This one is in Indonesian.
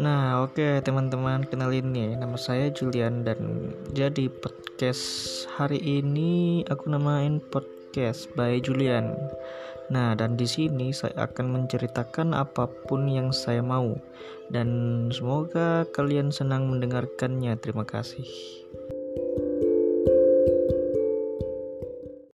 Nah, oke okay, teman-teman, kenalin nih, ya. nama saya Julian dan jadi podcast hari ini aku namain podcast by Julian. Nah, dan di sini saya akan menceritakan apa pun yang saya mau dan semoga kalian senang mendengarkannya. Terima kasih.